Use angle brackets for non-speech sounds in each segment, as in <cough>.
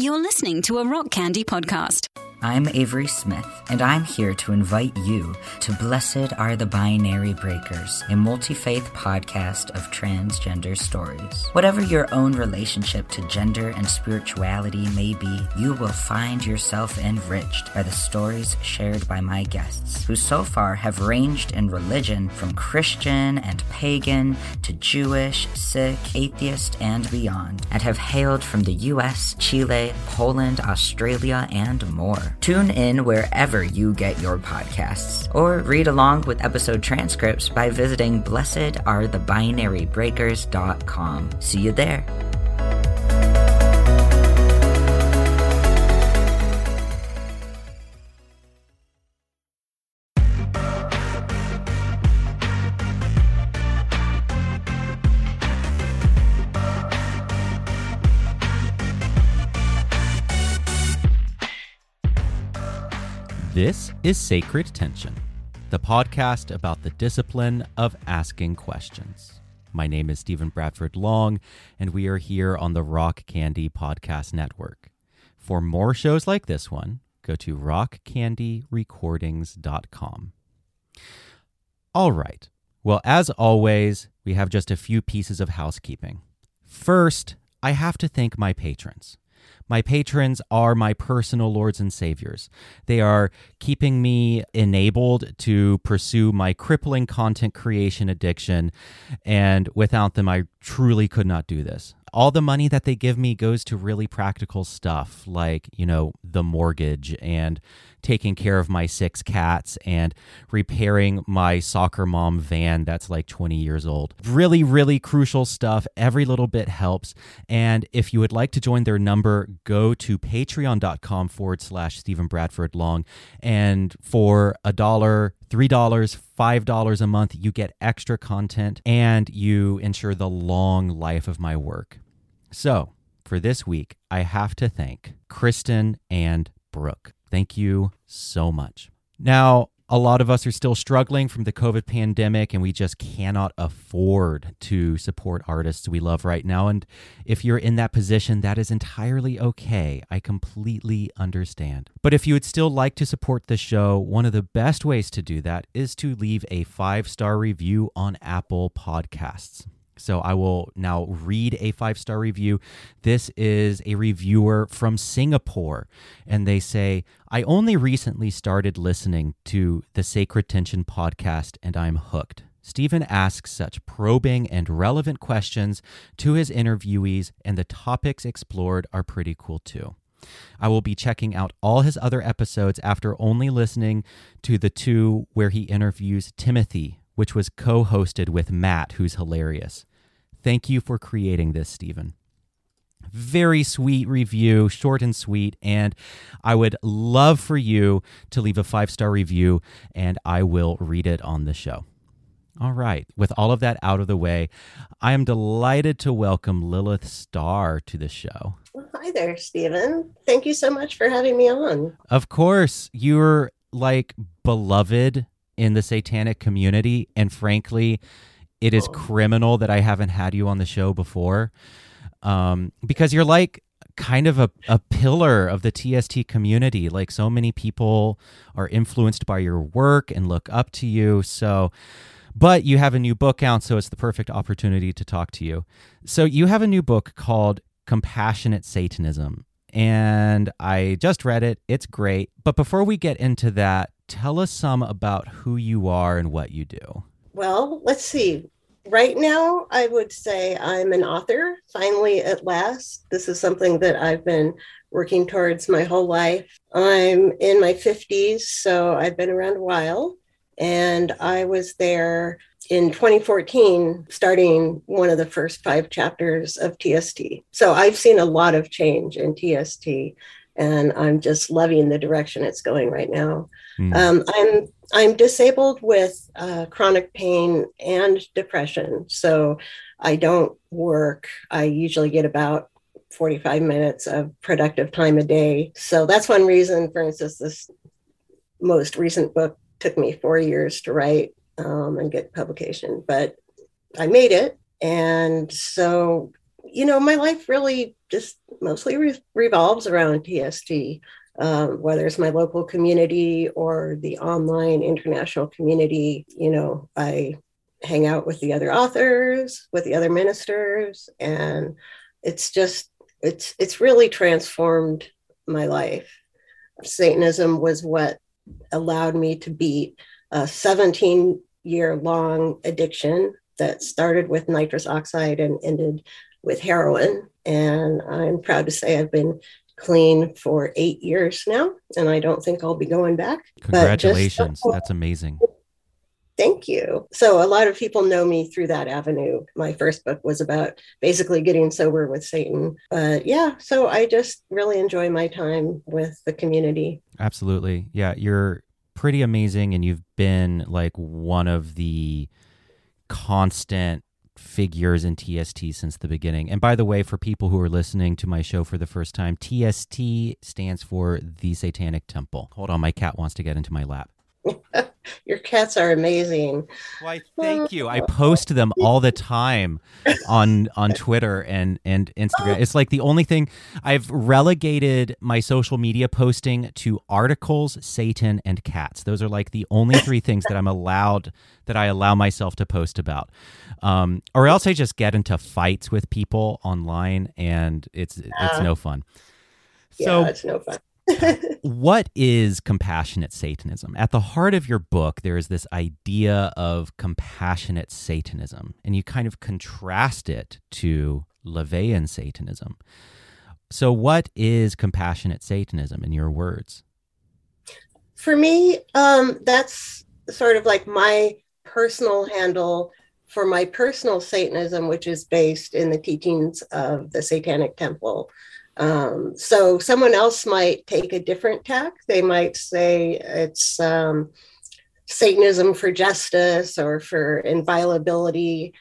You're listening to a Rock Candy podcast. I'm Avery Smith, and I'm here to invite you to Blessed Are the Binary Breakers, a multi faith podcast of transgender stories. Whatever your own relationship to gender and spirituality may be, you will find yourself enriched by the stories shared by my guests, who so far have ranged in religion from Christian and pagan to Jewish, Sikh, atheist, and beyond, and have hailed from the US, Chile, Poland, Australia, and more. Tune in wherever you get your podcasts, or read along with episode transcripts by visiting blessedarethebinarybreakers.com. See you there. This is Sacred Tension, the podcast about the discipline of asking questions. My name is Stephen Bradford Long, and we are here on the Rock Candy Podcast Network. For more shows like this one, go to rockcandyrecordings.com. All right. Well, as always, we have just a few pieces of housekeeping. First, I have to thank my patrons. My patrons are my personal lords and saviors. They are keeping me enabled to pursue my crippling content creation addiction, and without them, I truly could not do this all the money that they give me goes to really practical stuff like, you know, the mortgage and taking care of my six cats and repairing my soccer mom van that's like 20 years old. Really, really crucial stuff. Every little bit helps. And if you would like to join their number, go to patreon.com forward slash Stephen Bradford Long. And for a dollar, $3, $5 a month, you get extra content and you ensure the long life of my work. So, for this week, I have to thank Kristen and Brooke. Thank you so much. Now, a lot of us are still struggling from the COVID pandemic, and we just cannot afford to support artists we love right now. And if you're in that position, that is entirely okay. I completely understand. But if you would still like to support the show, one of the best ways to do that is to leave a five star review on Apple Podcasts. So I will now read a five star review. This is a reviewer from Singapore, and they say, I only recently started listening to the Sacred Tension podcast, and I'm hooked. Stephen asks such probing and relevant questions to his interviewees, and the topics explored are pretty cool too. I will be checking out all his other episodes after only listening to the two where he interviews Timothy, which was co hosted with Matt, who's hilarious. Thank you for creating this, Stephen. Very sweet review, short and sweet. And I would love for you to leave a five star review, and I will read it on the show. All right. With all of that out of the way, I am delighted to welcome Lilith Starr to the show. Well, hi there, Stephen. Thank you so much for having me on. Of course, you're like beloved in the satanic community. And frankly, it is criminal that I haven't had you on the show before um, because you're like kind of a, a pillar of the TST community. Like so many people are influenced by your work and look up to you. So, but you have a new book out, so it's the perfect opportunity to talk to you. So, you have a new book called Compassionate Satanism, and I just read it. It's great. But before we get into that, tell us some about who you are and what you do. Well, let's see. Right now, I would say I'm an author, finally, at last. This is something that I've been working towards my whole life. I'm in my 50s, so I've been around a while. And I was there in 2014, starting one of the first five chapters of TST. So I've seen a lot of change in TST, and I'm just loving the direction it's going right now. Mm. Um, I'm I'm disabled with uh, chronic pain and depression, so I don't work. I usually get about 45 minutes of productive time a day. So that's one reason, for instance, this most recent book took me four years to write um, and get publication, but I made it. And so you know, my life really just mostly re- revolves around TST, um, whether it's my local community or the online international community. You know, I hang out with the other authors, with the other ministers, and it's just it's it's really transformed my life. Satanism was what allowed me to beat a 17 year long addiction that started with nitrous oxide and ended with heroin. And I'm proud to say I've been clean for eight years now, and I don't think I'll be going back. Congratulations. Just, That's amazing. Thank you. So, a lot of people know me through that avenue. My first book was about basically getting sober with Satan. But yeah, so I just really enjoy my time with the community. Absolutely. Yeah, you're pretty amazing, and you've been like one of the constant figures in TST since the beginning. And by the way, for people who are listening to my show for the first time, TST stands for the Satanic Temple. Hold on, my cat wants to get into my lap. <laughs> Your cats are amazing. Why, thank you. I post them all the time on on Twitter and and Instagram. It's like the only thing I've relegated my social media posting to articles, Satan, and cats. Those are like the only three things that I'm allowed that I allow myself to post about. Um, or else I just get into fights with people online, and it's it's no fun. So yeah, it's no fun <laughs> what is compassionate Satanism? At the heart of your book, there is this idea of compassionate Satanism, and you kind of contrast it to LaVeyan Satanism. So, what is compassionate Satanism in your words? For me, um, that's sort of like my personal handle for my personal Satanism, which is based in the teachings of the Satanic Temple. Um, so someone else might take a different tack. They might say it's um, Satanism for justice or for inviolability.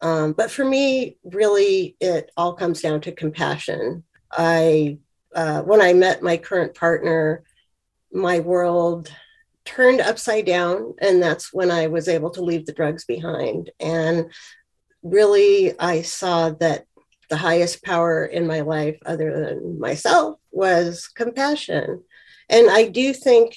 Um, but for me, really, it all comes down to compassion. I, uh, when I met my current partner, my world turned upside down, and that's when I was able to leave the drugs behind. And really, I saw that the highest power in my life, other than myself, was compassion. And I do think,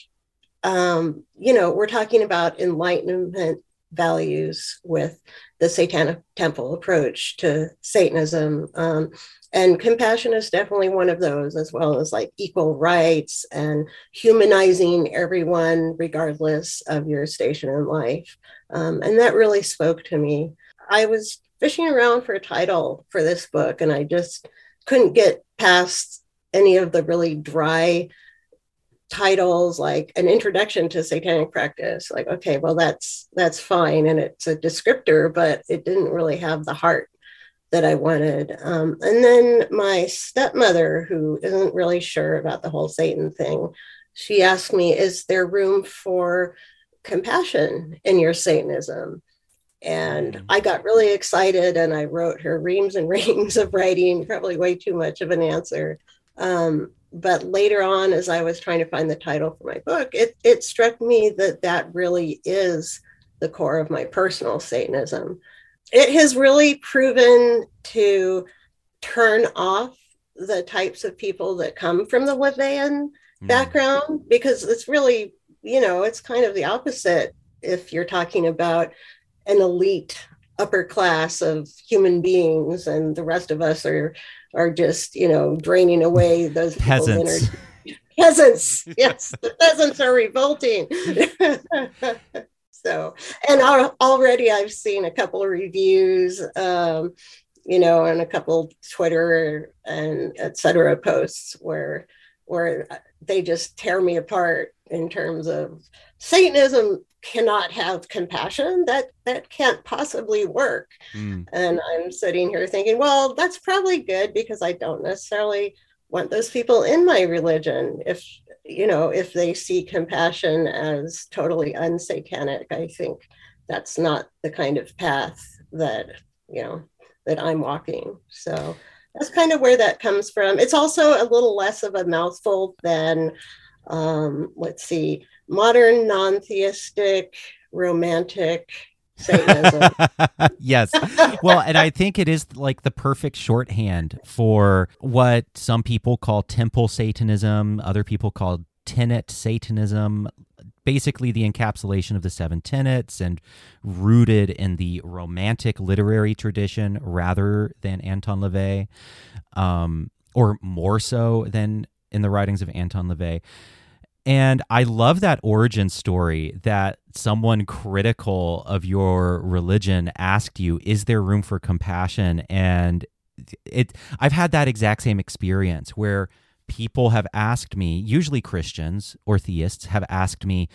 um, you know, we're talking about enlightenment values with the Satanic Temple approach to Satanism. Um, and compassion is definitely one of those, as well as like equal rights and humanizing everyone, regardless of your station in life. Um, and that really spoke to me. I was fishing around for a title for this book, and I just couldn't get past any of the really dry titles like an introduction to satanic practice. Like okay well that's that's fine and it's a descriptor but it didn't really have the heart that i wanted. Um, and then my stepmother who isn't really sure about the whole satan thing she asked me is there room for compassion in your satanism and mm-hmm. I got really excited and I wrote her reams and <laughs> reams of writing, probably way too much of an answer. Um, but later on, as I was trying to find the title for my book, it, it struck me that that really is the core of my personal Satanism. It has really proven to turn off the types of people that come from the LaVeyan mm. background because it's really, you know, it's kind of the opposite if you're talking about an elite upper class of human beings and the rest of us are are just you know draining away those peasants. peasants yes the peasants are revolting. <laughs> So and already i've seen a couple of reviews um, you know and a couple twitter and etc posts where where they just tear me apart in terms of satanism cannot have compassion that that can't possibly work. Mm. and i'm sitting here thinking well that's probably good because i don't necessarily want those people in my religion. If you know if they see compassion as totally unsatanic i think that's not the kind of path that you know that i'm walking. So that's kind of where that comes from. It's also a little less of a mouthful than um, let's see modern non-theistic romantic Satanism. <laughs> yes. Well, and I think it is like the perfect shorthand for what some people call temple Satanism, other people call tenet Satanism, basically the encapsulation of the seven tenets and rooted in the romantic literary tradition rather than Anton LaVey, um, or more so than in the writings of Anton LaVey. And I love that origin story that someone critical of your religion asked you, is there room for compassion? And it I've had that exact same experience where people have asked me, usually Christians or theists have asked me,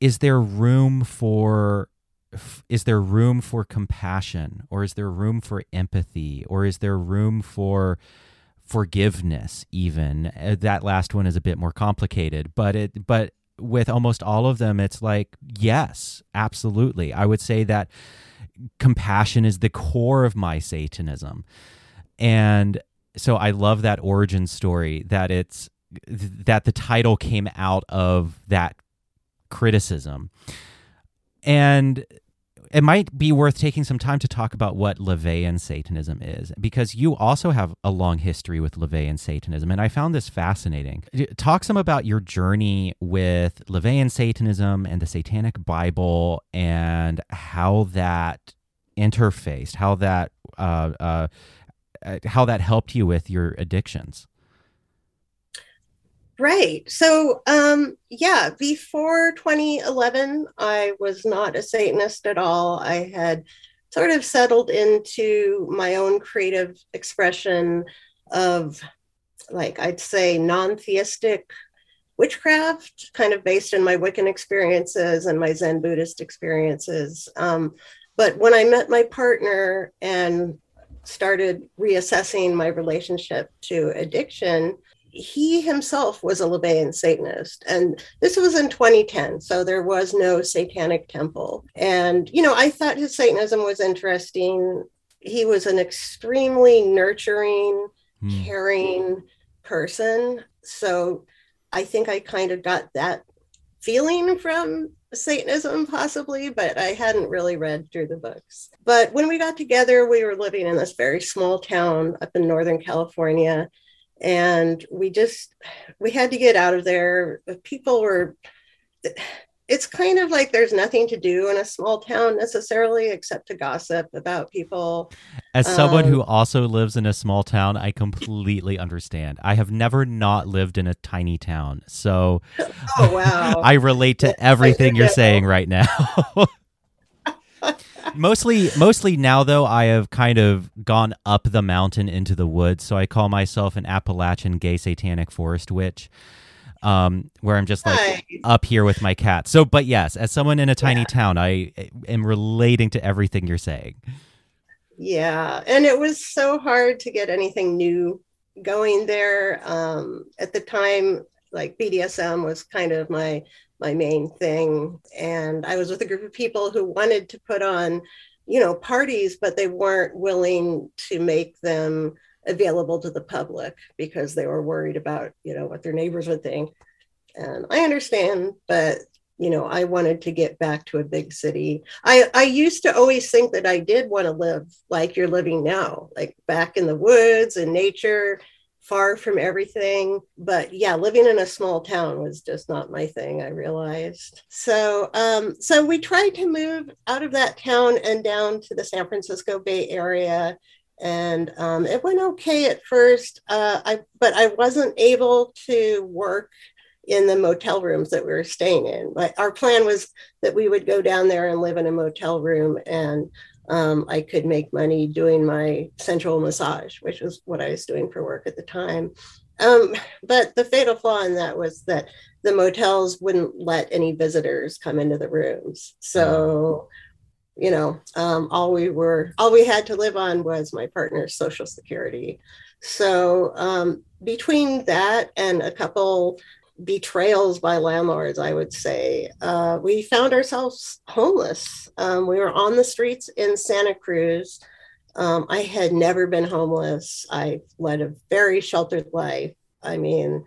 is there room for is there room for compassion or is there room for empathy or is there room for forgiveness even. Uh, that last one is a bit more complicated but it but with almost all of them it's like yes absolutely. I would say that compassion is the core of my satanism. And so i love that origin story that it's that the title came out of that criticism. And it might be worth taking some time to talk about what LaVeyan Satanism is, because you also have a long history with LaVeyan Satanism, and I found this fascinating. Talk some about your journey with LaVeyan Satanism and the Satanic Bible, and how that interfaced, how that uh, uh, uh how that helped you with your addictions. Right. So, um, yeah, before 2011, I was not a Satanist at all. I had sort of settled into my own creative expression of, like, I'd say non theistic witchcraft, kind of based in my Wiccan experiences and my Zen Buddhist experiences. Um, but when I met my partner and started reassessing my relationship to addiction, he himself was a LaVeyan Satanist. And this was in 2010. So there was no satanic temple. And, you know, I thought his Satanism was interesting. He was an extremely nurturing, hmm. caring person. So I think I kind of got that feeling from Satanism, possibly, but I hadn't really read through the books. But when we got together, we were living in this very small town up in Northern California and we just we had to get out of there. People were it's kind of like there's nothing to do in a small town necessarily except to gossip about people. As someone um, who also lives in a small town i completely understand. I have never not lived in a tiny town so oh wow. <laughs> I relate to everything you're saying right now <laughs> mostly mostly now though I have kind of gone up the mountain into the woods, so I call myself an Appalachian gay satanic forest witch. Um, where I'm just like nice. up here with my cat. So, but yes, as someone in a tiny yeah. town, I am relating to everything you're saying. Yeah, and it was so hard to get anything new going there. Um, at the time, like BDSM was kind of my my main thing. And I was with a group of people who wanted to put on, you know, parties, but they weren't willing to make them available to the public because they were worried about, you know, what their neighbors would think. And I understand, but you know, I wanted to get back to a big city. I, I used to always think that I did want to live like you're living now, like back in the woods and nature far from everything. But yeah, living in a small town was just not my thing, I realized. So um, so we tried to move out of that town and down to the San Francisco Bay Area. And um, it went okay at first, uh, I, but I wasn't able to work in the motel rooms that we were staying in. Like our plan was that we would go down there and live in a motel room and um, I could make money doing my sensual massage, which was what I was doing for work at the time. Um, but the fatal flaw in that was that the motels wouldn't let any visitors come into the rooms. So, you know, um, all we were, all we had to live on was my partner's social security. So, um, between that and a couple betrayals by landlords, I would say. Uh, we found ourselves homeless. Um, we were on the streets in Santa Cruz. Um, I had never been homeless. I led a very sheltered life. I mean,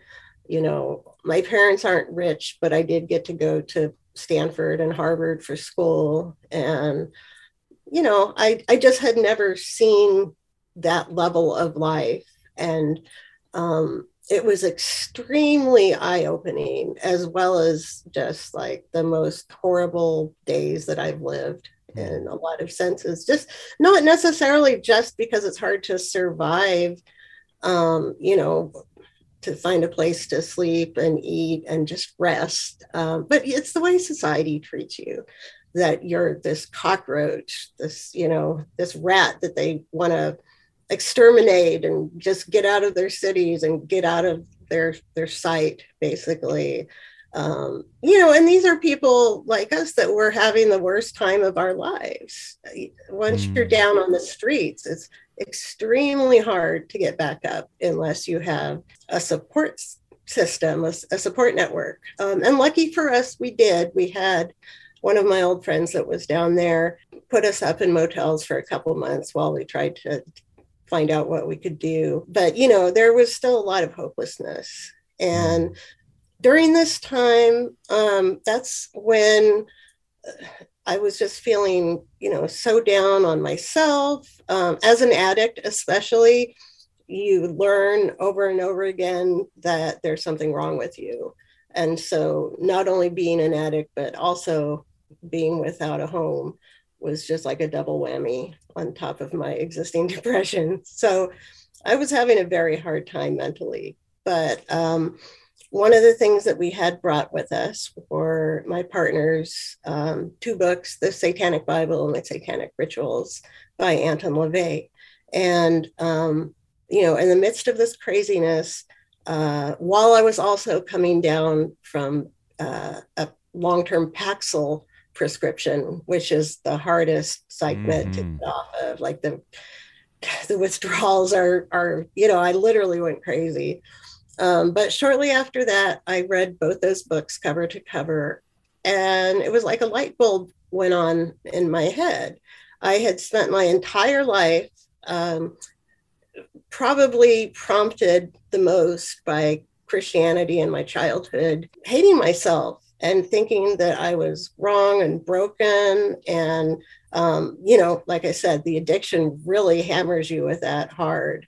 you know, my parents aren't rich, but I did get to go to Stanford and Harvard for school. And, you know, I, I just had never seen that level of life. And um, it was extremely eye opening, as well as just like the most horrible days that I've lived in a lot of senses. Just not necessarily just because it's hard to survive, um, you know, to find a place to sleep and eat and just rest. Um, but it's the way society treats you that you're this cockroach, this, you know, this rat that they want to exterminate and just get out of their cities and get out of their their sight basically. Um, you know and these are people like us that were having the worst time of our lives. Once mm. you're down on the streets it's extremely hard to get back up unless you have a support system a, a support network. Um, and lucky for us we did. We had one of my old friends that was down there put us up in motels for a couple months while we tried to find out what we could do. But, you know, there was still a lot of hopelessness. And during this time, um, that's when I was just feeling, you know, so down on myself. Um, as an addict, especially, you learn over and over again that there's something wrong with you. And so, not only being an addict, but also being without a home was just like a double whammy on top of my existing <laughs> depression. So I was having a very hard time mentally. But um, one of the things that we had brought with us were my partner's um, two books, The Satanic Bible and The Satanic Rituals by Anton LaVey. And, um, you know, in the midst of this craziness, uh, while I was also coming down from uh, a long term Paxil prescription, which is the hardest psych med mm-hmm. to get off of. Like the <laughs> the withdrawals are are you know I literally went crazy. Um, but shortly after that, I read both those books cover to cover, and it was like a light bulb went on in my head. I had spent my entire life, um, probably prompted the most by Christianity in my childhood, hating myself and thinking that I was wrong and broken. And, um, you know, like I said, the addiction really hammers you with that hard.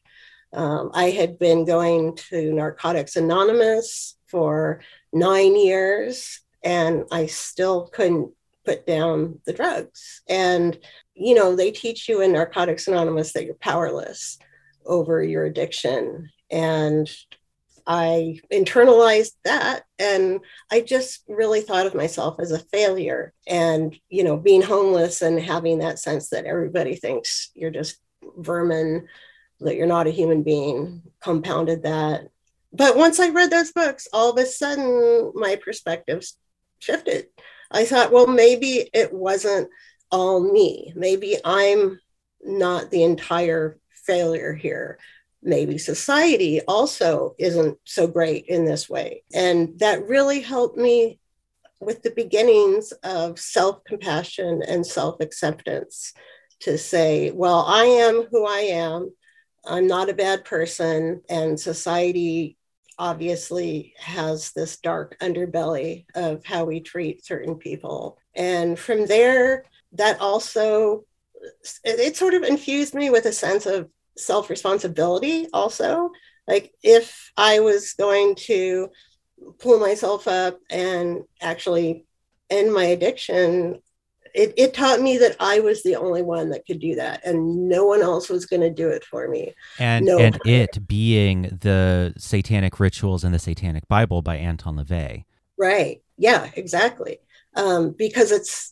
Um, I had been going to Narcotics Anonymous for nine years and I still couldn't put down the drugs. And, you know, they teach you in Narcotics Anonymous that you're powerless over your addiction. And I internalized that and I just really thought of myself as a failure. And, you know, being homeless and having that sense that everybody thinks you're just vermin, that you're not a human being, compounded that. But once I read those books, all of a sudden my perspectives shifted. I thought, well, maybe it wasn't all me. Maybe I'm not the entire failure here maybe society also isn't so great in this way. And that really helped me with the beginnings of self compassion and self acceptance to say, well, I am who I am. I'm not a bad person. And society obviously has this dark underbelly of how we treat certain people. And from there, that also it, it sort of infused me with a sense of self responsibility also. Like if I was going to pull myself up and actually end my addiction, it, it taught me that I was the only one that could do that and no one else was going to do it for me. And, no and it being the Satanic Rituals and the Satanic Bible by Anton LaVey. Right. Yeah, exactly. Um, because it's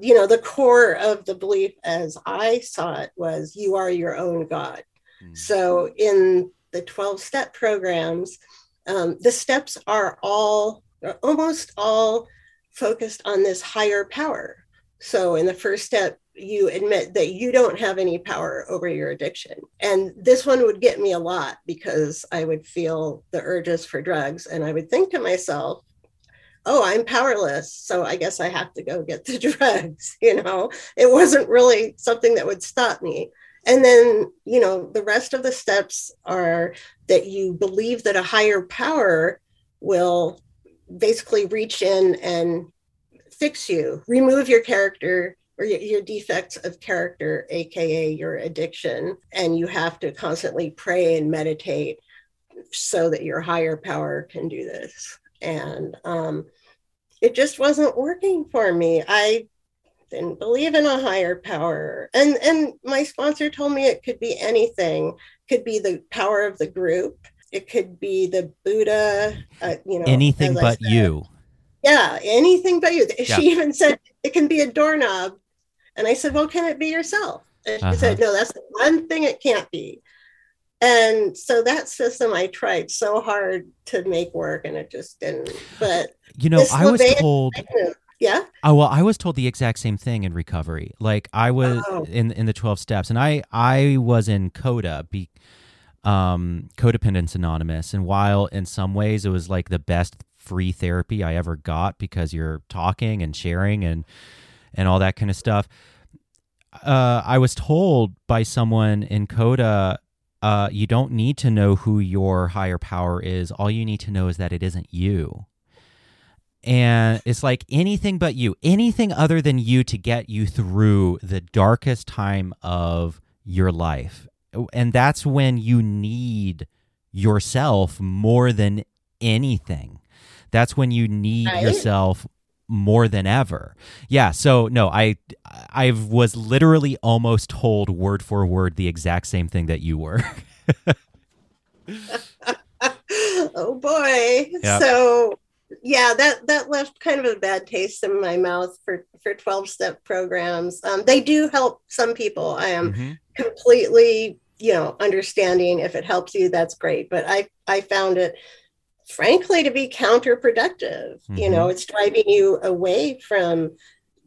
you know, the core of the belief as I saw it was you are your own God. Mm. So in the 12 step programs, um, the steps are all, almost all focused on this higher power. So in the first step, you admit that you don't have any power over your addiction. And this one would get me a lot because I would feel the urges for drugs. And I would think to myself, oh, I'm powerless. So I guess I have to go get the <laughs> drugs. You know, it wasn't really something that would stop me. And then, you know, the rest of the steps are that you believe that a higher power will basically reach in and fix you, remove your character or your, defects of character, aka your addiction, and you have to constantly pray and meditate so that your higher power can do this. And um, it just wasn't working for me. I didn't believe in a higher power. And and my sponsor told me it could be anything. Could be the power of the group. It could be the Buddha. Uh, you know, anything but you. Yeah, anything but you. Yeah. She even said it can be a doorknob. And I said, well, can it be yourself? And she uh-huh. said, no, that's the one thing it can't be. And so that system I tried so hard to make work and it just didn't. But you know, I was told yeah. Oh well, I was told the exact same thing in recovery. Like I was oh. in in the twelve steps, and I I was in CODA, be, um, Codependents Anonymous, and while in some ways it was like the best free therapy I ever got because you're talking and sharing and and all that kind of stuff. Uh, I was told by someone in CODA, uh, you don't need to know who your higher power is. All you need to know is that it isn't you. And it's like anything but you, anything other than you to get you through the darkest time of your life. And that's when you need yourself more than anything. That's when you need right. yourself more than ever. Yeah, so no, I I was literally almost told word for word the exact same thing that you were. <laughs> oh boy. Yep. So yeah, that that left kind of a bad taste in my mouth for for 12 step programs. Um, they do help some people. I am mm-hmm. completely, you know, understanding if it helps you, that's great. But I I found it frankly to be counterproductive. Mm-hmm. You know, mm-hmm. it's driving you away from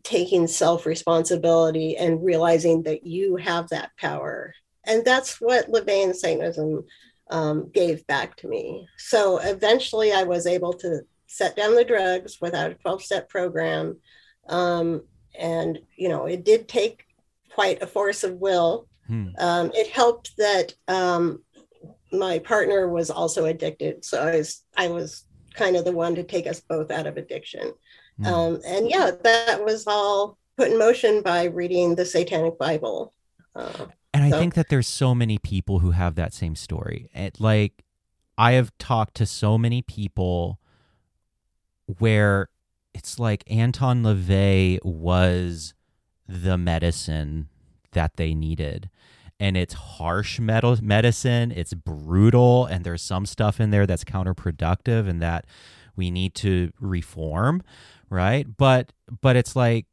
taking self responsibility and realizing that you have that power. And that's what LaVeyan Satanism um, gave back to me. So eventually I was able to set down the drugs without a 12 step program. Um, and, you know, it did take quite a force of will. Hmm. Um, it helped that um, my partner was also addicted, so I was I was kind of the one to take us both out of addiction. Mm. Um, and yeah, that was all put in motion by reading the Satanic Bible. Uh, and I so. think that there's so many people who have that same story. It, like I have talked to so many people where it's like Anton LaVey was the medicine that they needed and it's harsh metal medicine. It's brutal, and there's some stuff in there that's counterproductive and that we need to reform, right? But but it's like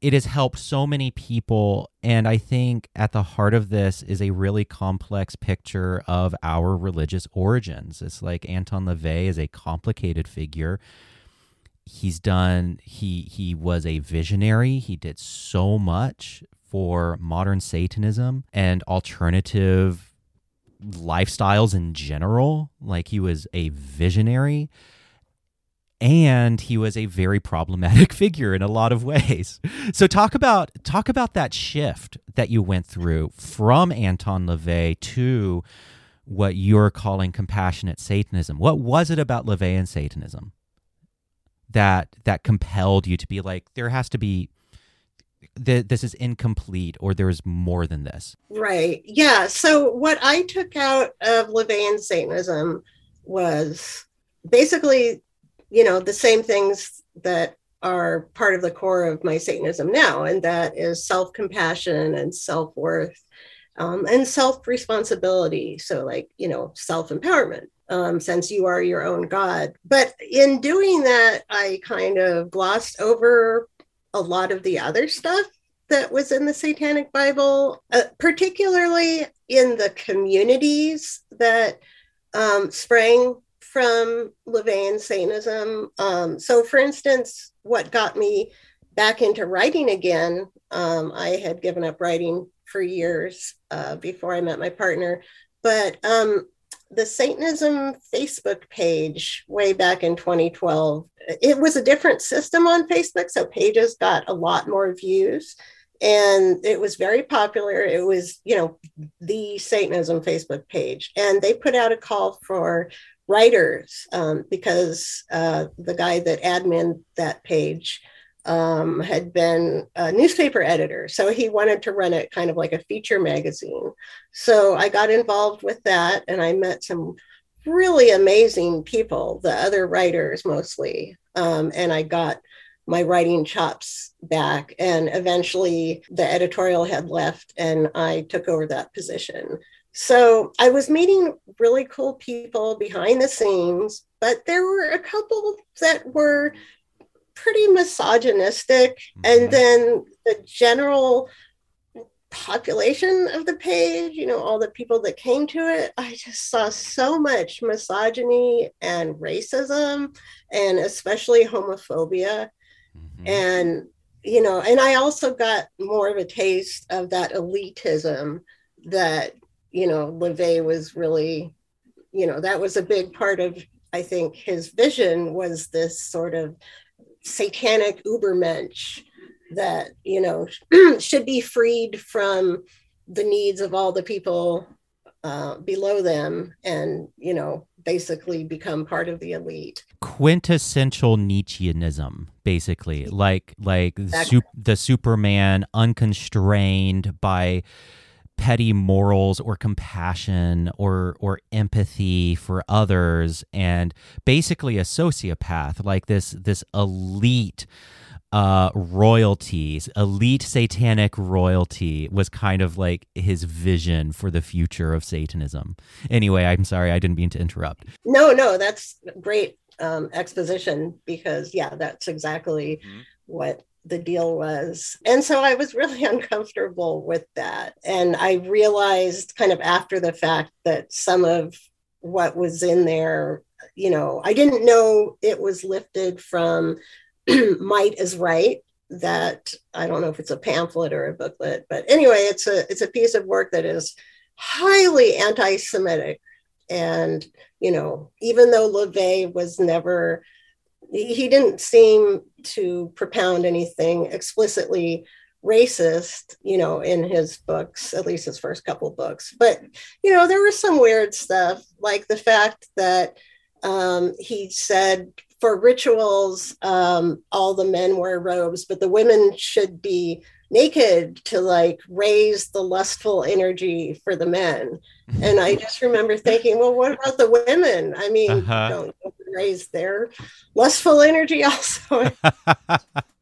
it has helped so many people, and I think at the heart of this is a really complex picture of our religious origins. It's like Anton LaVey is a complicated figure he's done he he was a visionary he did so much for modern Satanism and alternative lifestyles in general. Like he was a visionary and he was a very problematic <laughs> figure in a lot of ways. So talk about talk about that shift that you went through from Anton LaVey to what you're calling compassionate Satanism. What was it about LaVeyan Satanism that that compelled you to be like there has to be that this is incomplete or there's more than this. Right. Yeah. So what I took out of LaVeyan Satanism was basically, you know, the same things that are part of the core of my Satanism now, and that is self compassion and self worth um, and self responsibility. So, like, you know, self empowerment. Um, since you are your own God. But in doing that, I kind of glossed over a lot of the other stuff that was in the Satanic Bible, uh, particularly in the communities that um, sprang from LaVeyan Satanism. Um, so, for instance, what got me back into writing again, um, I had given up writing for years uh, before I met my partner, but um, the Satanism Facebook page way back in 2012. It was a different system on Facebook, so pages got a lot more views and it was very popular. It was, you know, the Satanism Facebook page. And they put out a call for writers um, because uh, the guy that admin that page um, had been a newspaper editor. So he wanted to run it kind of like a feature magazine. So I got involved with that and I met some really amazing people, the other writers mostly. Um, and I got my writing chops back. And eventually the editorial had left and I took over that position. So I was meeting really cool people behind the scenes, but there were a couple that were pretty misogynistic. Mm-hmm. And then the general population of the page, you know, all the people that came to it, I just saw so much misogyny and racism and especially homophobia. Mm-hmm. And, you know, and I also got more of a taste of that elitism that you know, LaVey was really, you know, that was a big part of, I think, his vision was this sort of satanic ubermensch that, you know, <clears throat> should be freed from the needs of all the people uh, below them and, you know, basically become part of the elite. Quintessential Nietzscheanism, basically, like like exactly. the Superman unconstrained by petty morals or compassion or or empathy for others and basically a sociopath like this this elite uh royalties elite satanic royalty was kind of like his vision for the future of satanism anyway i'm sorry i didn't mean to interrupt no no that's great um exposition because yeah that's exactly mm-hmm. what the deal was. And so I was really <laughs> uncomfortable with that. And I realized kind of after the fact that some of what was in there, you know, I didn't know it was lifted from <clears throat> Might is Right that I don't know if it's a pamphlet or a booklet, but anyway, it's a it's a piece of work that is highly anti-Semitic. And, you know, even though LaVey was never he didn't seem to propound anything explicitly racist, you know, in his books, at least his first couple books. But, you know, there was some weird stuff, like the fact that um, he said for rituals, um, all the men wear robes, but the women should be naked to like raise the lustful energy for the men. And I just remember thinking, well, what about the women? I mean, uh-huh. don't raise their lustful energy <laughs> also.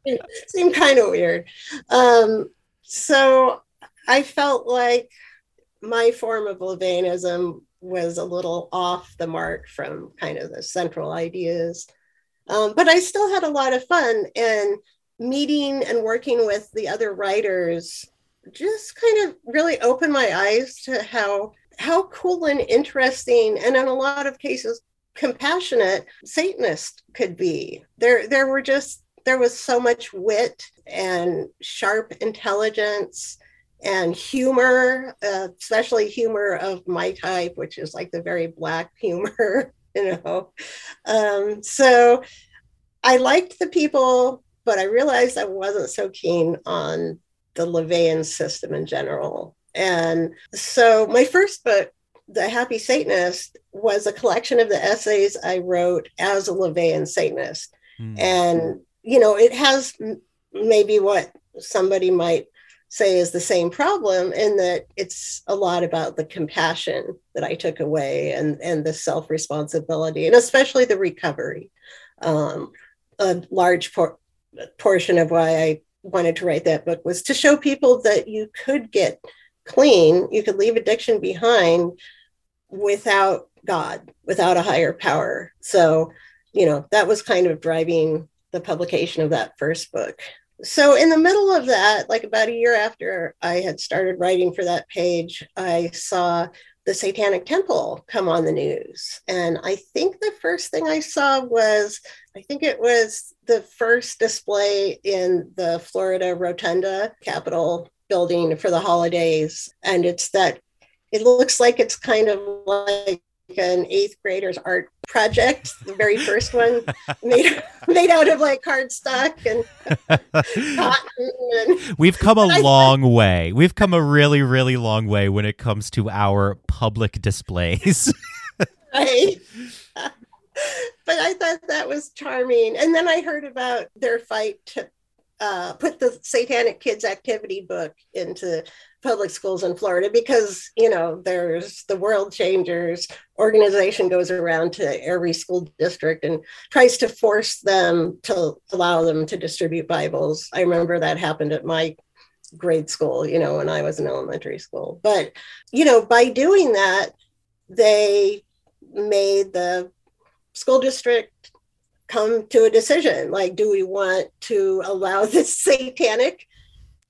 it seemed kind of weird. Um, so I felt like my form of LaVeyanism was a little off the mark from kind of the central ideas. Um, but I still had a lot of fun. And meeting and working with the other writers just kind of really opened my eyes to how how cool and interesting and in a lot of cases compassionate satanist could be. There there were just there was so much wit and sharp intelligence and humor uh, especially humor of my type which is like the very black <laughs> humor you know? Um, so i liked the people but I realized I wasn't so keen on the LaVeyan system in general. And so my first book, The Happy Satanist, was a collection of the essays I wrote as a LaVeyan Satanist. Mm. And, you know, it has maybe what somebody might say is the same problem in that it's a lot about the compassion that I took away and, and the self responsibility and especially the recovery. Um, a large por- portion of why I wanted to write that book was to show people that you could get clean, you could leave addiction behind without God, without a higher power. So, you know, that was kind of driving the publication of that first book. So, in the middle of that, like about a year after I had started writing for that page, I saw the Satanic Temple come on the news. And I think the first thing I saw was, I think it was the first display in the Florida Rotunda Capitol building for the holidays. And it's that, it looks like it's kind of like an eighth grader's art project, the very first one, made made out of like cardstock and <laughs> cotton. And, We've come a <laughs> long way. We've come a really, really long way when it comes to our public displays. <laughs> right. But I thought that was charming. And then I heard about their fight to uh, put the Satanic Kids Activity book into public schools in Florida because, you know, there's the World Changers organization goes around to every school district and tries to force them to allow them to distribute Bibles. I remember that happened at my grade school, you know, when I was in elementary school. But, you know, by doing that, they made the school district come to a decision like do we want to allow <laughs> this satanic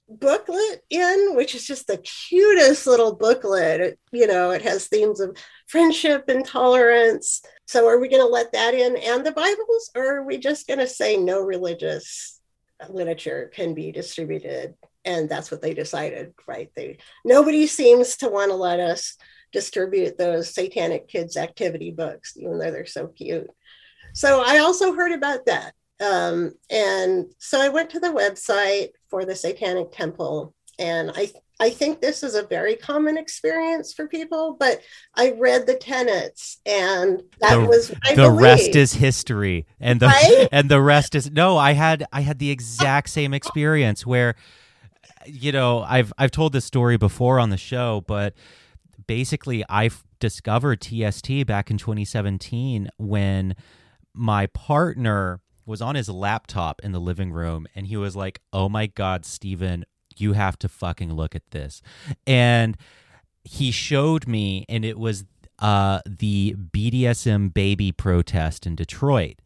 booklet in which is just the cutest little booklet. It, you know it has themes of friendship and tolerance. So are we going to let that in? And the bibles or are we just going to say no religious literature can be distributed? And that's what they decided right? They nobody seems to want to let us distribute those satanic kids activity books even though they're so cute so I also heard about that. Um, and so I went to the website for the Satanic Temple, and I I think this is a very common experience for people, but I read the tenets and that the, was I the rest is history. And the right? <laughs> and the rest is no, I had I had the exact same experience where you know, I've I've told this story before on the show, but basically I discovered TST back in 2017 when my partner was on his laptop in the living room and he was like, "Oh my god, Stephen, you have to fucking look at this." And he showed me and it was uh, the BDSM baby protest in Detroit.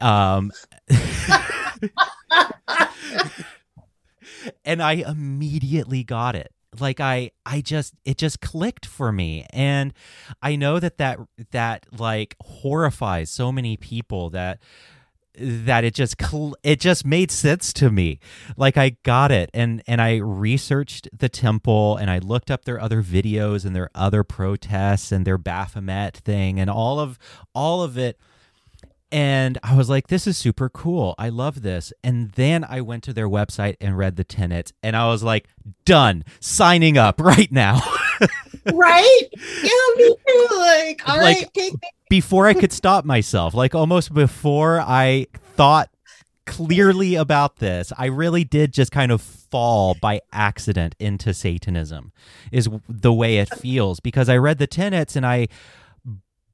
Um, <laughs> and I immediately got it like i i just it just clicked for me. And i know that that that like horrifies so many people that that it just cl- it just made sense to me. Like i got it. And and i researched the temple and i looked up their other videos and their other protests and their baphomet thing and all of all of it and I was like, this is super cool. I love this. And then I went to their website and read the tenets, and I was like, done, signing up right now. <laughs> right? Yeah, me too. Like, all like, right, take me. Before I could stop myself, like almost before I thought clearly about this, I really did just kind of fall by accident into Satanism, is the way it feels because I read the tenets and I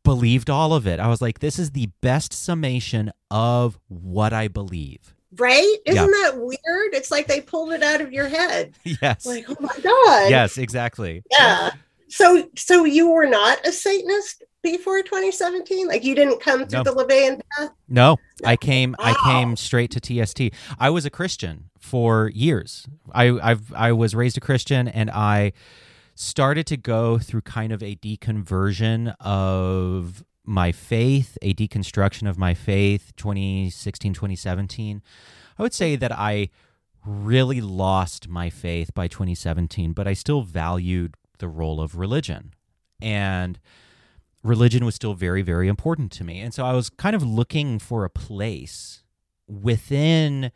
believed all of it. I was like, this is the best summation of what I believe. Right? Isn't yeah. that weird? It's like they pulled it out of your head. <laughs> Yes. Like, oh my God. Yes, exactly. Yeah. So so you were not a Satanist before 2017? Like you didn't come through no. the LaVeyan path? No. no. I came wow. I came straight to TST. I was a Christian for years. I I've I was raised a Christian and I started to go through kind of a deconversion of my faith, a deconstruction of my faith 2016, 2017. I would say that I really lost my faith by 2017, but I still valued the role of religion. And religion was still very, very important to me. And so I was kind of looking for a place within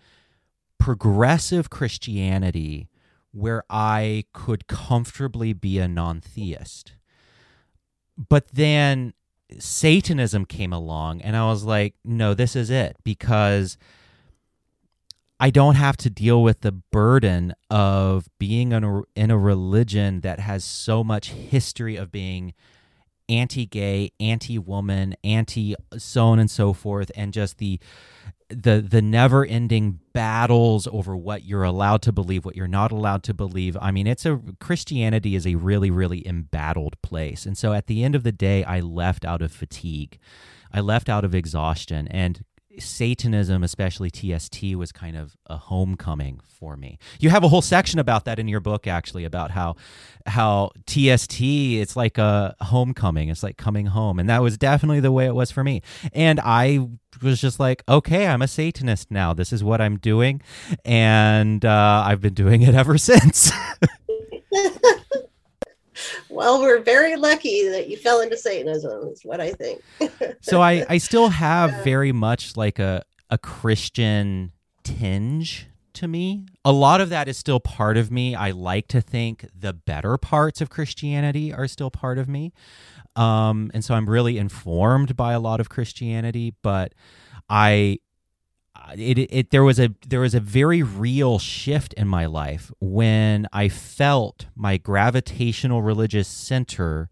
progressive Christianity where I could comfortably be a non theist. But then Satanism came along, and I was like, no, this is it because I don't have to deal with the burden of being in a, in a religion that has so much history of being anti gay, anti woman, anti so on and so forth, and just the the the never ending battles over what you're allowed to believe what you're not allowed to believe. I mean it's a christianity is a really really embattled place. And so at the end of the day i left out of fatigue. I left out of exhaustion. And Satanism, especially TST, was kind of a homecoming for me. You have a whole section about that in your book, actually, about how how TST it's like a homecoming. It's like coming home, and that was definitely the way it was for me. And I was just like, okay, I'm a Satanist now. This is what I'm doing, and uh, I've been doing it ever <laughs> since. <laughs> well, we're very lucky that you fell into Satanism, is what I think. <laughs> so I, I still have very much like a, a Christian tinge to me. A lot of that is still part of me. I like to think the better parts of Christianity are still part of me. Um, and so I'm really informed by a lot of Christianity, but I it, it there was a there was a very real shift in my life when I felt my gravitational religious center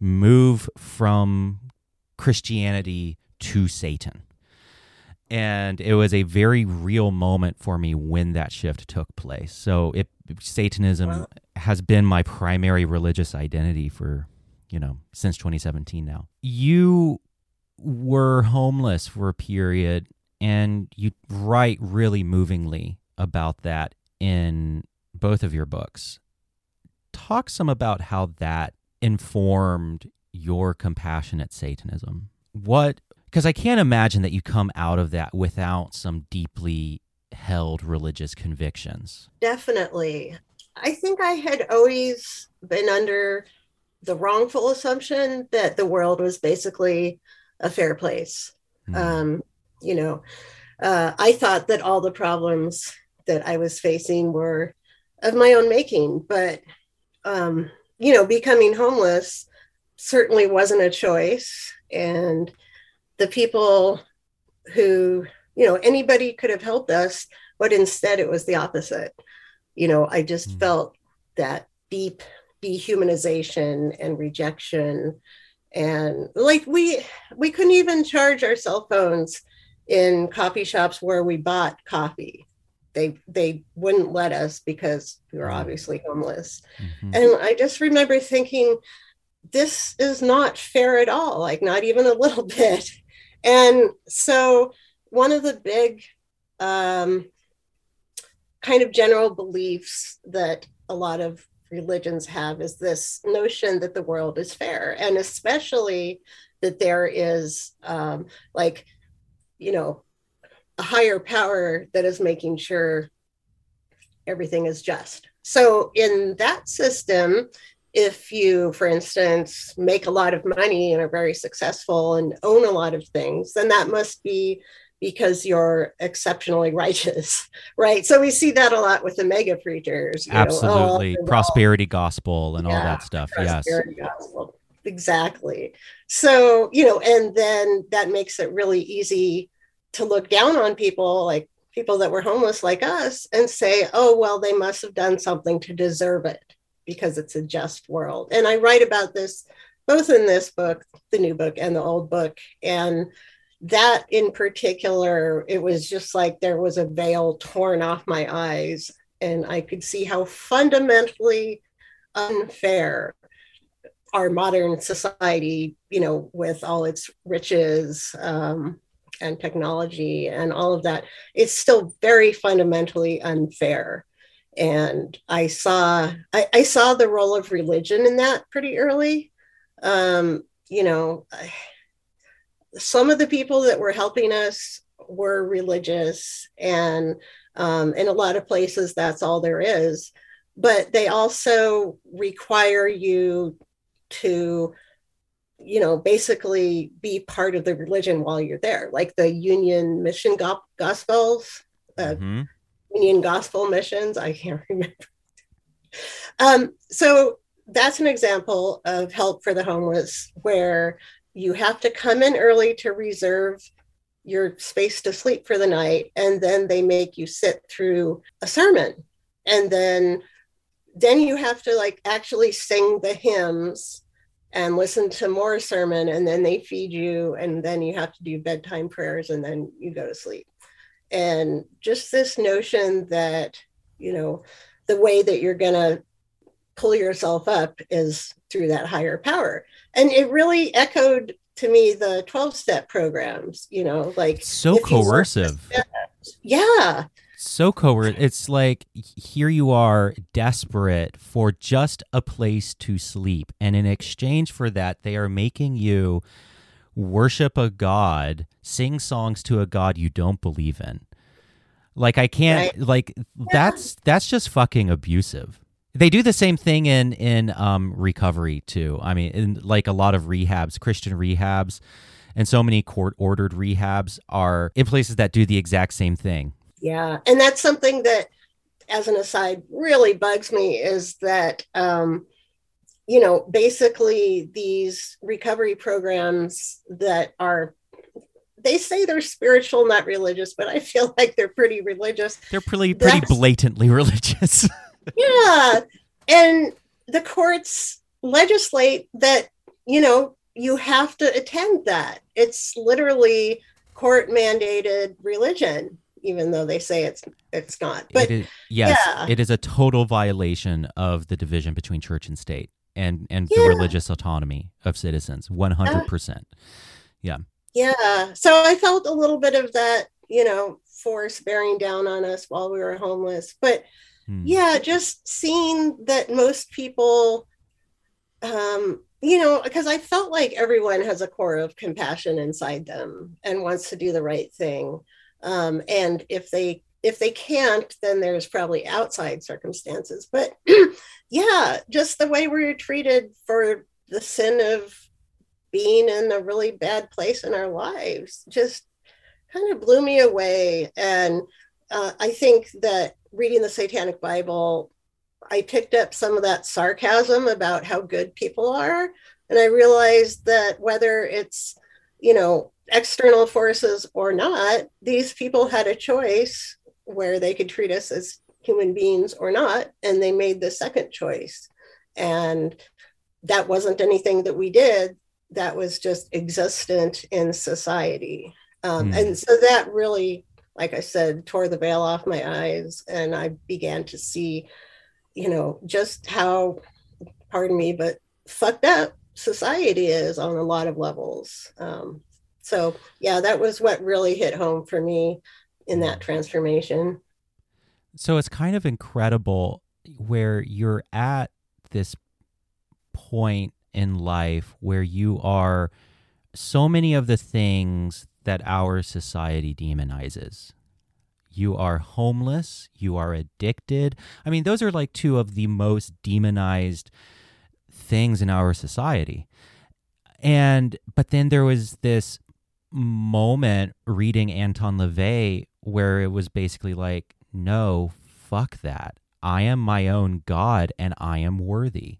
move from Christianity to Satan. And it was a very real moment for me when that shift took place. So it Satanism wow. has been my primary religious identity for, you know, since 2017 now. You were homeless for a period and you write really movingly about that in both of your books. Talk some about how that informed your compassionate Satanism. What, because I can't imagine that you come out of that without some deeply held religious convictions. Definitely. I think I had always been under the wrongful assumption that the world was basically a fair place. Mm. Um, you know, uh, I thought that all the problems that I was facing were of my own making, but um, you know, becoming homeless certainly wasn't a choice. And the people who, you know, anybody could have helped us, but instead it was the opposite. You know, I just mm. felt that deep dehumanization and rejection and like we we couldn't even charge our cell phones in coffee shops where we bought coffee. They they wouldn't let us because we were obviously homeless. Mm-hmm. and i just remember thinking this is not fair at all like not even a little <laughs> bit. And so one of the big um, kind of general beliefs that a lot of religions have is this notion that the world is fair. And especially that there is um, like you know a higher power that is making sure everything is just. So, in that system, if you, for instance, make a lot of money and are very successful and own a lot of things, then that must be because you're exceptionally righteous, <laughs> right? So we see that a lot with the mega preachers. Absolutely, know, prosperity gospel and yeah, all that stuff. Yes, gospel. Exactly. So you know, and then that makes it really easy to look down on people like people that were homeless like us and say, oh, well, they must have done something to deserve it because it's a just world. And I write about this both in this book, the new book, and the old book. And that in particular, it was just like there was a veil torn off my eyes, and I could see how fundamentally unfair our modern society, you know, with all its riches, um, and technology and all of that, it's still very fundamentally unfair. And I saw I, I saw the role of religion in that pretty early. Um, you know, some of the people that were helping us were religious, and um, in a lot of places, that's all there is. But they also require you to you know, basically be part of the religion while you're there, like the Union Mission go- Gospels, uh, mm-hmm. Union Gospel missions. I can't <laughs> remember. um, so that's an example of help for the homeless where you have to come in early to reserve your space to sleep for the night and then they make you sit through a sermon and then then you have to like actually sing the hymns and listen to more sermon and then they feed you and then you have to do bedtime prayers and then you go to sleep. And just this notion that you know the way that you're going to pull yourself up is through that higher power. And it really echoed to me the 12 step programs you know like so coercive. yeah so covert. It's like here you are desperate for just a place to sleep. And in exchange for that, they are making you worship a god, sing songs to a god you don't believe in. Like I can't right. like yeah. that's that's just fucking abusive. They do the same thing in in um recovery too. I mean, in like a lot of rehabs, Christian rehabs, and so many court ordered rehabs are in places that do the exact same thing yeah and that's something that as an aside really bugs me is that um, you know basically these recovery programs that are they say they're spiritual, not religious, but I feel like they're pretty religious. They're pretty pretty That's- blatantly religious. <laughs> Yeah. And the courts legislate that, you know, you have to attend that. It's literally court mandated religion, even though they say it's it's not. But it is, yes, yeah. it is a total violation of the division between church and state and and the religious autonomy of citizens. One hundred percent. Yeah. Yeah. So I felt a little bit of that, you know, force bearing down on us while we were homeless. But Hmm. yeah, just seeing that most people, um, you know, because I felt like everyone has a core of compassion inside them and wants to do the right thing. Um, and if they if they can't, then there's probably outside circumstances. But <clears throat> yeah, just the way we're treated for the sin of being in a really bad place in our lives just kind of blew me away. And uh, I think that reading the Satanic Bible, I picked up some of that sarcasm about how good people are. And I realized that whether it's, you know, external forces or not, these people had a choice where they could treat us as human beings or not. And they made the second choice. And that wasn't anything that we did, that was just existent in society. Um, Hmm. And so that really, like I said, tore the veil off my eyes. And I began to see, you know, just how, pardon me, but fucked up society is on a lot of levels. Um, so, yeah, that was what really hit home for me in that transformation. So it's kind of incredible where you're at this point in life where you are so many of the things that our society demonizes. You are homeless, you are addicted. I mean, those are like two of the most demonized things in our society. And but then there was this moment reading Anton LaVey where it was basically like, no, fuck that. I am my own God and I am worthy.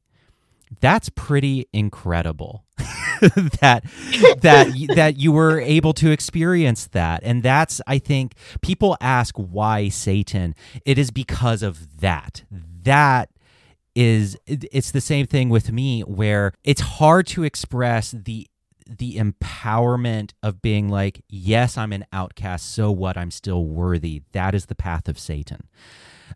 That's pretty incredible <laughs> that that that you were able to experience that. And that's I think people ask why Satan. It is because of that. That is it's the same thing with me where it's hard to express the the empowerment of being like yes i'm an outcast so what? I'm still worthy. That is the path of satan.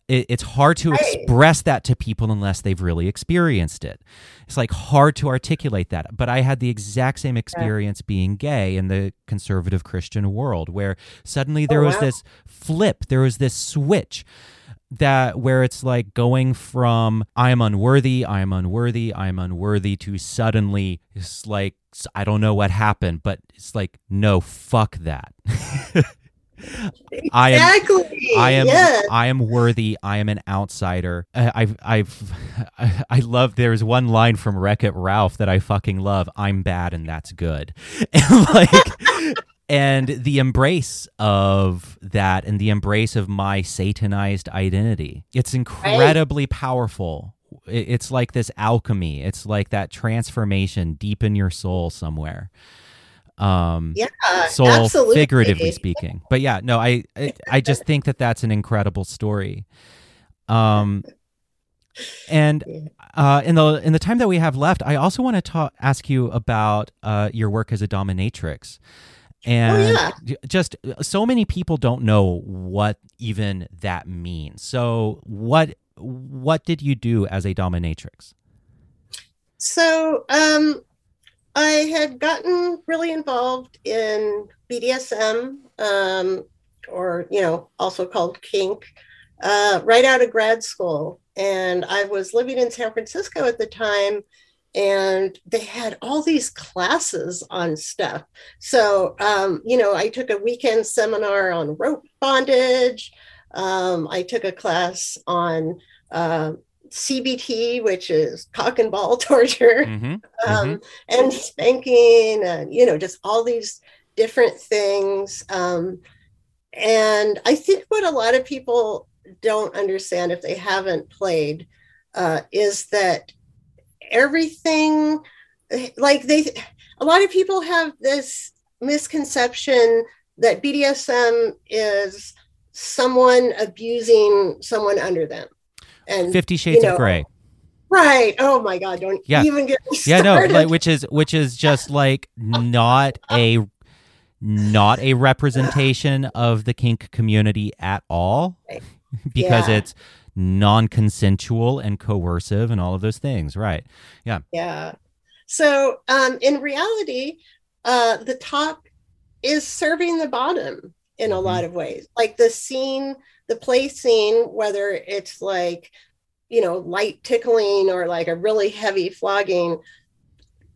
It, it's hard to Right. express that to people unless they've really experienced it. It's like hard to articulate that but i had the exact same experience being gay in the conservative christian world where suddenly oh, there was wow. this flip there was this switch that where it's like going from I am unworthy, I am unworthy, I am unworthy to suddenly it's like I don't know what happened, but it's like no, fuck that. <laughs> I am. I am Yes. I am worthy. I am an outsider. Uh, I've I've <laughs> I love. There's one line from Wreck It Ralph that I fucking love. I'm bad and that's good. <laughs> And like, and the embrace of that, and the embrace of my satanized identity. It's incredibly powerful. It's like this alchemy. It's like that transformation deep in your soul somewhere. Um, Yeah, soul absolutely. figuratively speaking but yeah no I, I i just think that that's an incredible story um and <laughs> uh in the in the time that we have left i also want to talk ask you about uh your work as a dominatrix and Oh, yeah. just uh, so many people don't know what even that means so what what did you do as a dominatrix So um, I had gotten really involved in BDSM, um, or you know, also called kink, uh, right out of grad school, and I was living in San Francisco at the time. And they had all these classes on stuff. So, um, you know, I took a weekend seminar on rope bondage. Um, I took a class on uh, CBT, which is cock and ball <laughs> torture, mm-hmm. um, and spanking, and you know, just all these different things. Um, and I think what a lot of people don't understand if they haven't played uh, is that everything, like they, a lot of people have this misconception that BDSM is someone abusing someone under them. And Fifty Shades you know, of Grey. Right. Oh my God. Don't yeah. even get me started. Yeah, no, like which is which is just like not a not a representation of the kink community at all. Because yeah. it's non-consensual and coercive and all of those things. Right. Yeah. Yeah. So um in reality, uh the top is serving the bottom in a mm-hmm. lot of ways. Like the scene, the play scene, whether it's like you know, light tickling or like a really heavy flogging,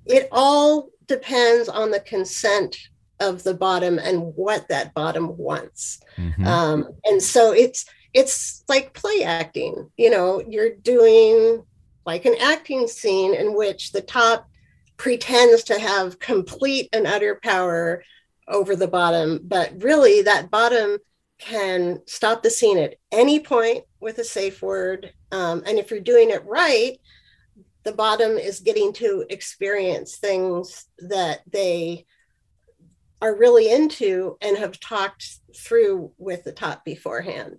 it all depends on the consent of the bottom and what that bottom wants. Mm-hmm. Um, and so it's it's like play acting. You know, you're doing like an acting scene in which the top pretends to have complete and utter power over the bottom, but really that bottom can stop the scene at any point with a safe word. Um, and if you're doing it right, the bottom is getting to experience things that they are really into and have talked through with the top beforehand.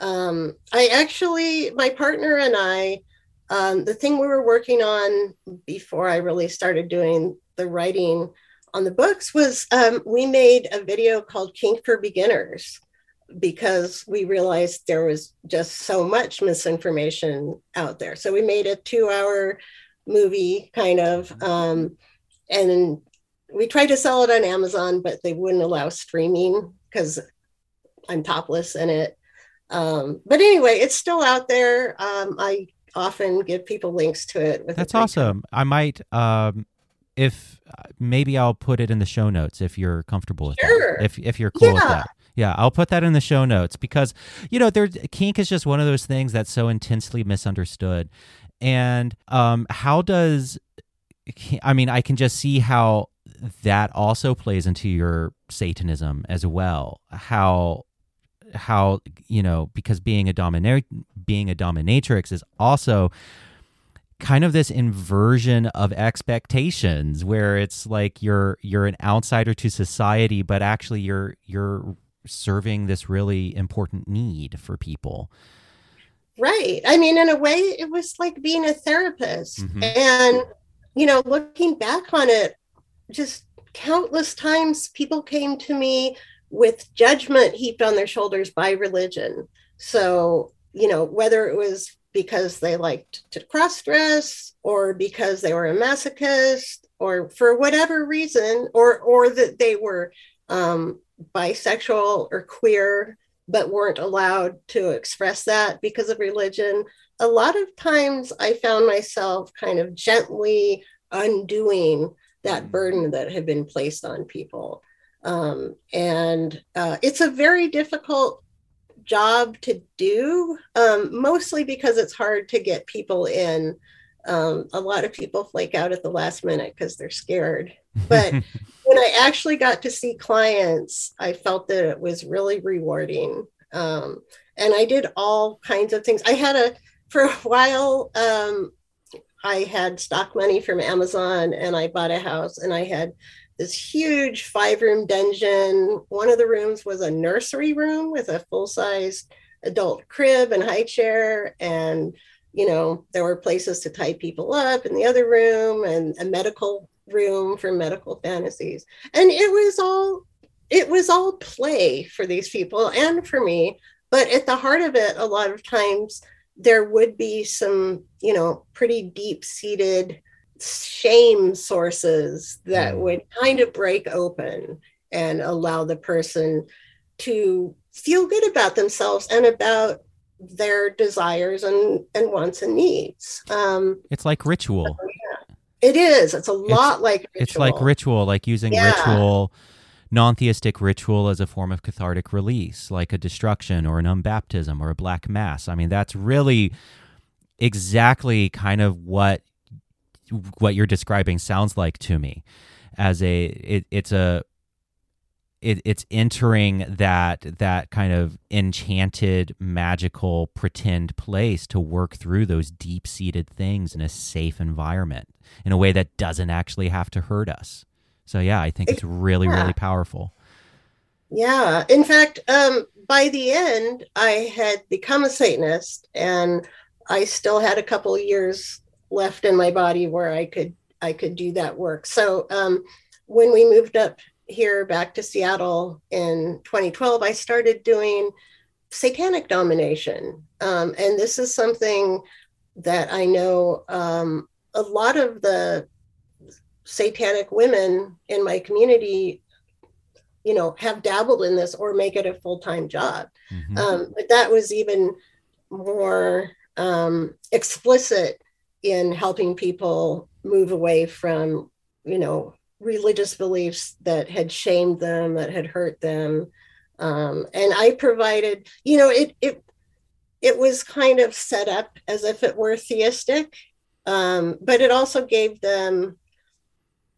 Um, I actually, my partner and I, um, the thing we were working on before I really started doing the writing on the books was um, we made a video called Kink for Beginners because we realized there was just so much misinformation out there. So we made a two hour movie kind of, um, and we tried to sell it on Amazon, but they wouldn't allow streaming because I'm topless in it. Um, but anyway, it's still out there. Um, I often give people links to it. That's awesome. I might, um, if maybe I'll put it in the show notes if you're comfortable with sure. that. If if you're cool yeah. with that. Yeah, I'll put that in the show notes because you know, there kink is just one of those things that's so intensely misunderstood. And um how does I mean, I can just see how that also plays into your satanism as well. How how you know because being a dominator being a dominatrix is also kind of this inversion of expectations where it's like you're you're an outsider to society but actually you're you're serving this really important need for people. Right. I mean, in a way, it was like being a therapist. Mm-hmm. And, you know, looking back on it, just countless times people came to me with judgment heaped on their shoulders by religion. So, you know, whether it was because they liked to cross dress or because they were a masochist or for whatever reason, or or that they were um, bisexual or queer but weren't allowed to express that because of religion a lot of times i found myself kind of gently undoing that mm. burden that had been placed on people um, and uh, it's a very difficult job to do um, mostly because it's hard to get people in um, a lot of people flake out at the last minute because they're scared but <laughs> when I actually got to see clients, I felt that it was really rewarding. Um, and I did all kinds of things. I had a, for a while, um, I had stock money from Amazon and I bought a house and I had this huge five room dungeon. One of the rooms was a nursery room with a full size adult crib and high chair. And, you know, there were places to tie people up in the other room and a medical room for medical fantasies and it was all it was all play for these people and for me but at the heart of it a lot of times there would be some you know pretty deep seated shame sources that mm. would kind of break open and allow the person to feel good about themselves and about their desires and, and wants and needs. Um, it's like ritual. It is. It's a lot it's, like ritual. It's like ritual, like using yeah. ritual, non theistic ritual as a form of cathartic release, like a destruction or an unbaptism or a black mass. I mean, that's really exactly kind of what what you're describing sounds like to me as a it, it's a it, it's entering that that kind of enchanted magical pretend place to work through those deep-seated things in a safe environment in a way that doesn't actually have to hurt us So yeah, I think it's really, Yeah. really powerful. Yeah. In fact, um, by the end, I had become a Satanist, and I still had a couple of years left in my body where I could I could do that work. So um, when we moved up here back to Seattle in 2012, I started doing satanic domination, um, and this is something that I know um, a lot of the satanic women in my community you know have dabbled in this or make it a full-time job Mhm. um, but that was even more um, explicit in helping people move away from you know religious beliefs that had shamed them that had hurt them. Um, and i provided you know it it it was kind of set up as if it were theistic um, but it also gave them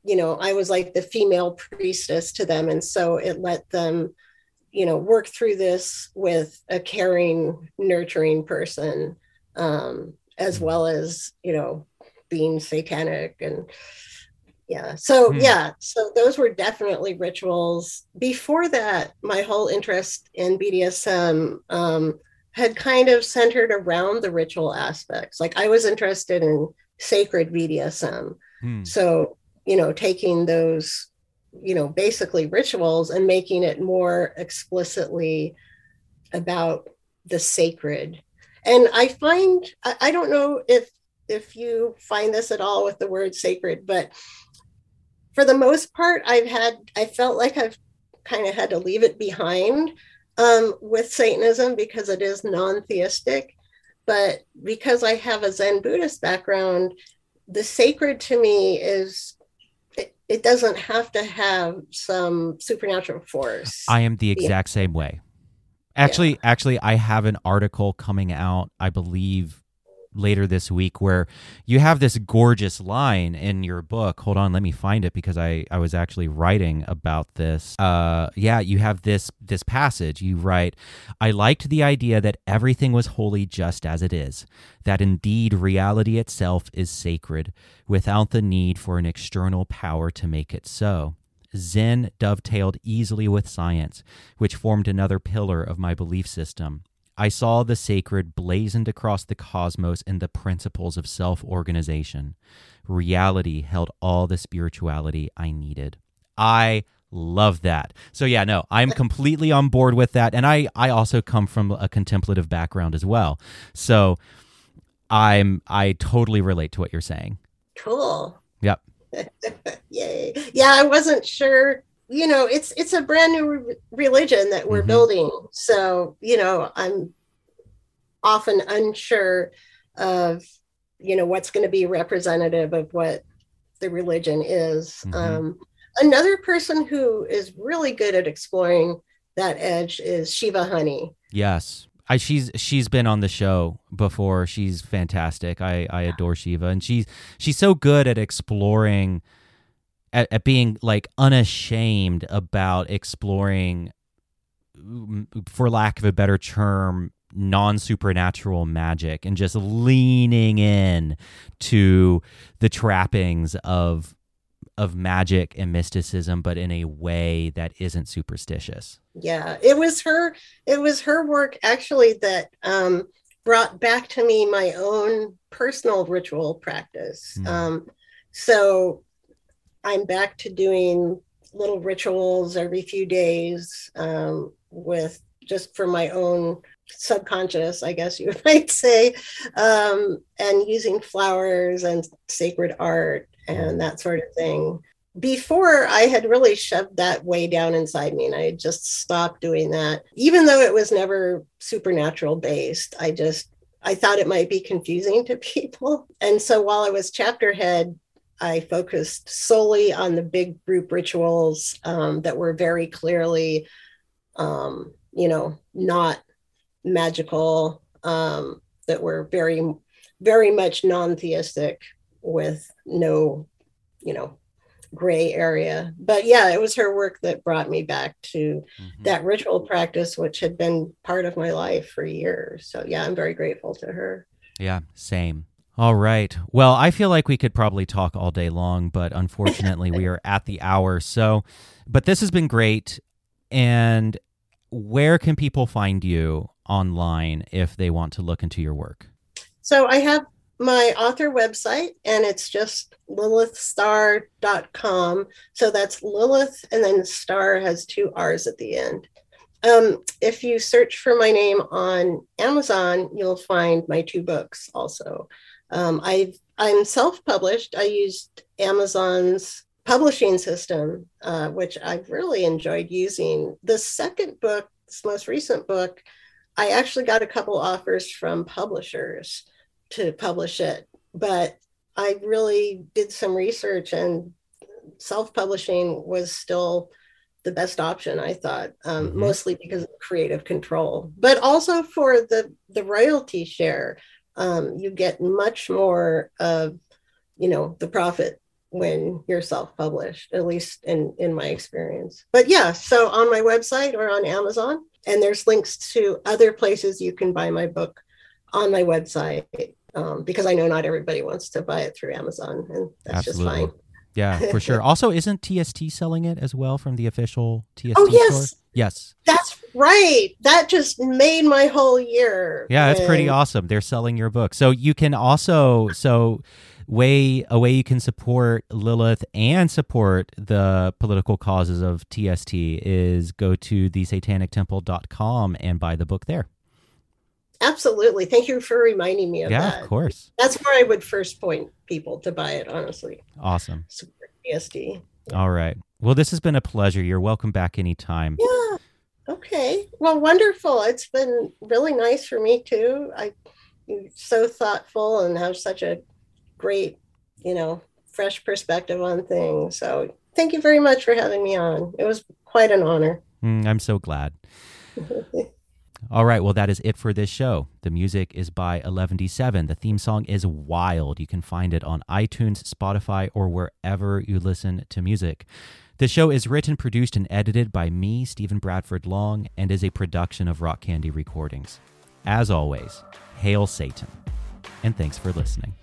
you know i was like the female priestess to them. And so it let them you know work through this with a caring nurturing person. Um as well as you know being satanic and yeah so Hmm. yeah so those were definitely rituals before that my whole interest in bdsm um had kind of centered around the ritual aspects like i was interested in sacred bdsm Hmm. so, you know, taking those, you know, basically rituals and making it more explicitly about the sacred. And I find I, I don't know if if you find this at all with the word sacred, but for the most part, I've had I felt like I've kind of had to leave it behind um, with Satanism because it is non-theistic. But because I have a Zen Buddhist background, the sacred to me is it, it doesn't have to have some supernatural force. I am the exact same way. Actually, actually, I have an article coming out, I believe, later this week where you have this gorgeous line in your book. Hold on, let me find it because I, I was actually writing about this. Uh yeah, you have this this passage. You write, I liked the idea that everything was holy just as it is, that indeed reality itself is sacred, without the need for an external power to make it so. Zen dovetailed easily with science, which formed another pillar of my belief system. I saw the sacred blazoned across the cosmos in the principles of self organization. Reality held all the spirituality I needed. I love that. So yeah, no, I'm completely on board with that and I I also come from a contemplative background as well. So I'm I totally relate to what you're saying. cool. Yep. <laughs> Yay. Yeah, I wasn't sure. You know, it's it's a brand new re- religion that we're Mhm. building. So, you know, I'm often unsure of, you know, what's going to be representative of what the religion is. Mhm. Um, another person who is really good at exploring that edge is Shiva Honey. Yes. I, she's she's been on the show before. She's fantastic. I, I adore Shiva, and she's she's so good at exploring, at, at being like unashamed about exploring, for lack of a better term, non supernatural magic, and just leaning in to the trappings of of magic and mysticism, but in a way that isn't superstitious. yeah it was her it was her work actually that um brought back to me my own personal ritual practice Hmm. um so i'm back to doing little rituals every few days um with just for my own subconscious i guess you <laughs> might say um and using flowers and sacred art and that sort of thing before I had really shoved that way down inside me and I just stopped doing that. Even though it was never supernatural based, I just I thought it might be confusing to <laughs> people. And so while I was chapter head, I focused solely on the big group rituals um, that were very clearly, um, you know, not magical, um, that were very, very much non theistic with no, you know, gray area. But yeah, it was her work that brought me back to Mhm. that ritual practice, which had been part of my life for years. So yeah, I'm very grateful to her. Yeah, same. All right. Well, I feel like we could probably talk all day long, but unfortunately, we are at the hour. So, but this has been great. And where can people find you online if they want to look into your work? So, I have my author website, and it's just lilithstarr.com. So that's Lilith, and then Star has two R's at the end. Um, if you search for my name on Amazon, you'll find my two books also. Um, i am self-published. I used Amazon's publishing system, uh, which I've really enjoyed using. The second book, this most recent book, I actually got a couple offers from publishers to publish it, but I really did some research and self-publishing was still the best option i thought um, mm-hmm. mostly because of creative control but also for the the royalty share. Um, you get much more of you know the profit when you're self-published at least in in my experience. But yeah so on my website or on amazon and there's links to other places you can buy my book on my website um, because i know not everybody wants to buy it through amazon and that's Absolutely. just fine yeah, for <laughs> sure. Also, isn't TST selling it as well from the official TST oh, yes. store? Yes. That's right. That just made my whole year. Yeah, that's pretty awesome. They're selling your book. So you can also so way a way you can support Lilith and support the political causes of TST is go to thesatanictemple.com and buy the book there. Absolutely. Thank you for reminding me of yeah, that. Yeah, of course. That's where I would first point people to buy it, honestly. Awesome. Support TST. All right. Well, this has been a pleasure. You're welcome back anytime. Yeah. Okay. Well, wonderful. It's been really nice for me too. I you're so thoughtful and have such a great, you know, fresh perspective on things. So thank you very much for having me on. It was quite an honor. Mm, I'm so glad. <laughs> All right, well, that is it for this show. The music is by Eleven D Seven. The theme song is Wild. You can find it on iTunes, Spotify, or wherever you listen to music. The show is written, produced, and edited by me, Stephen Bradford Long, and is a production of Rock Candy Recordings. As always, hail Satan, and thanks for listening.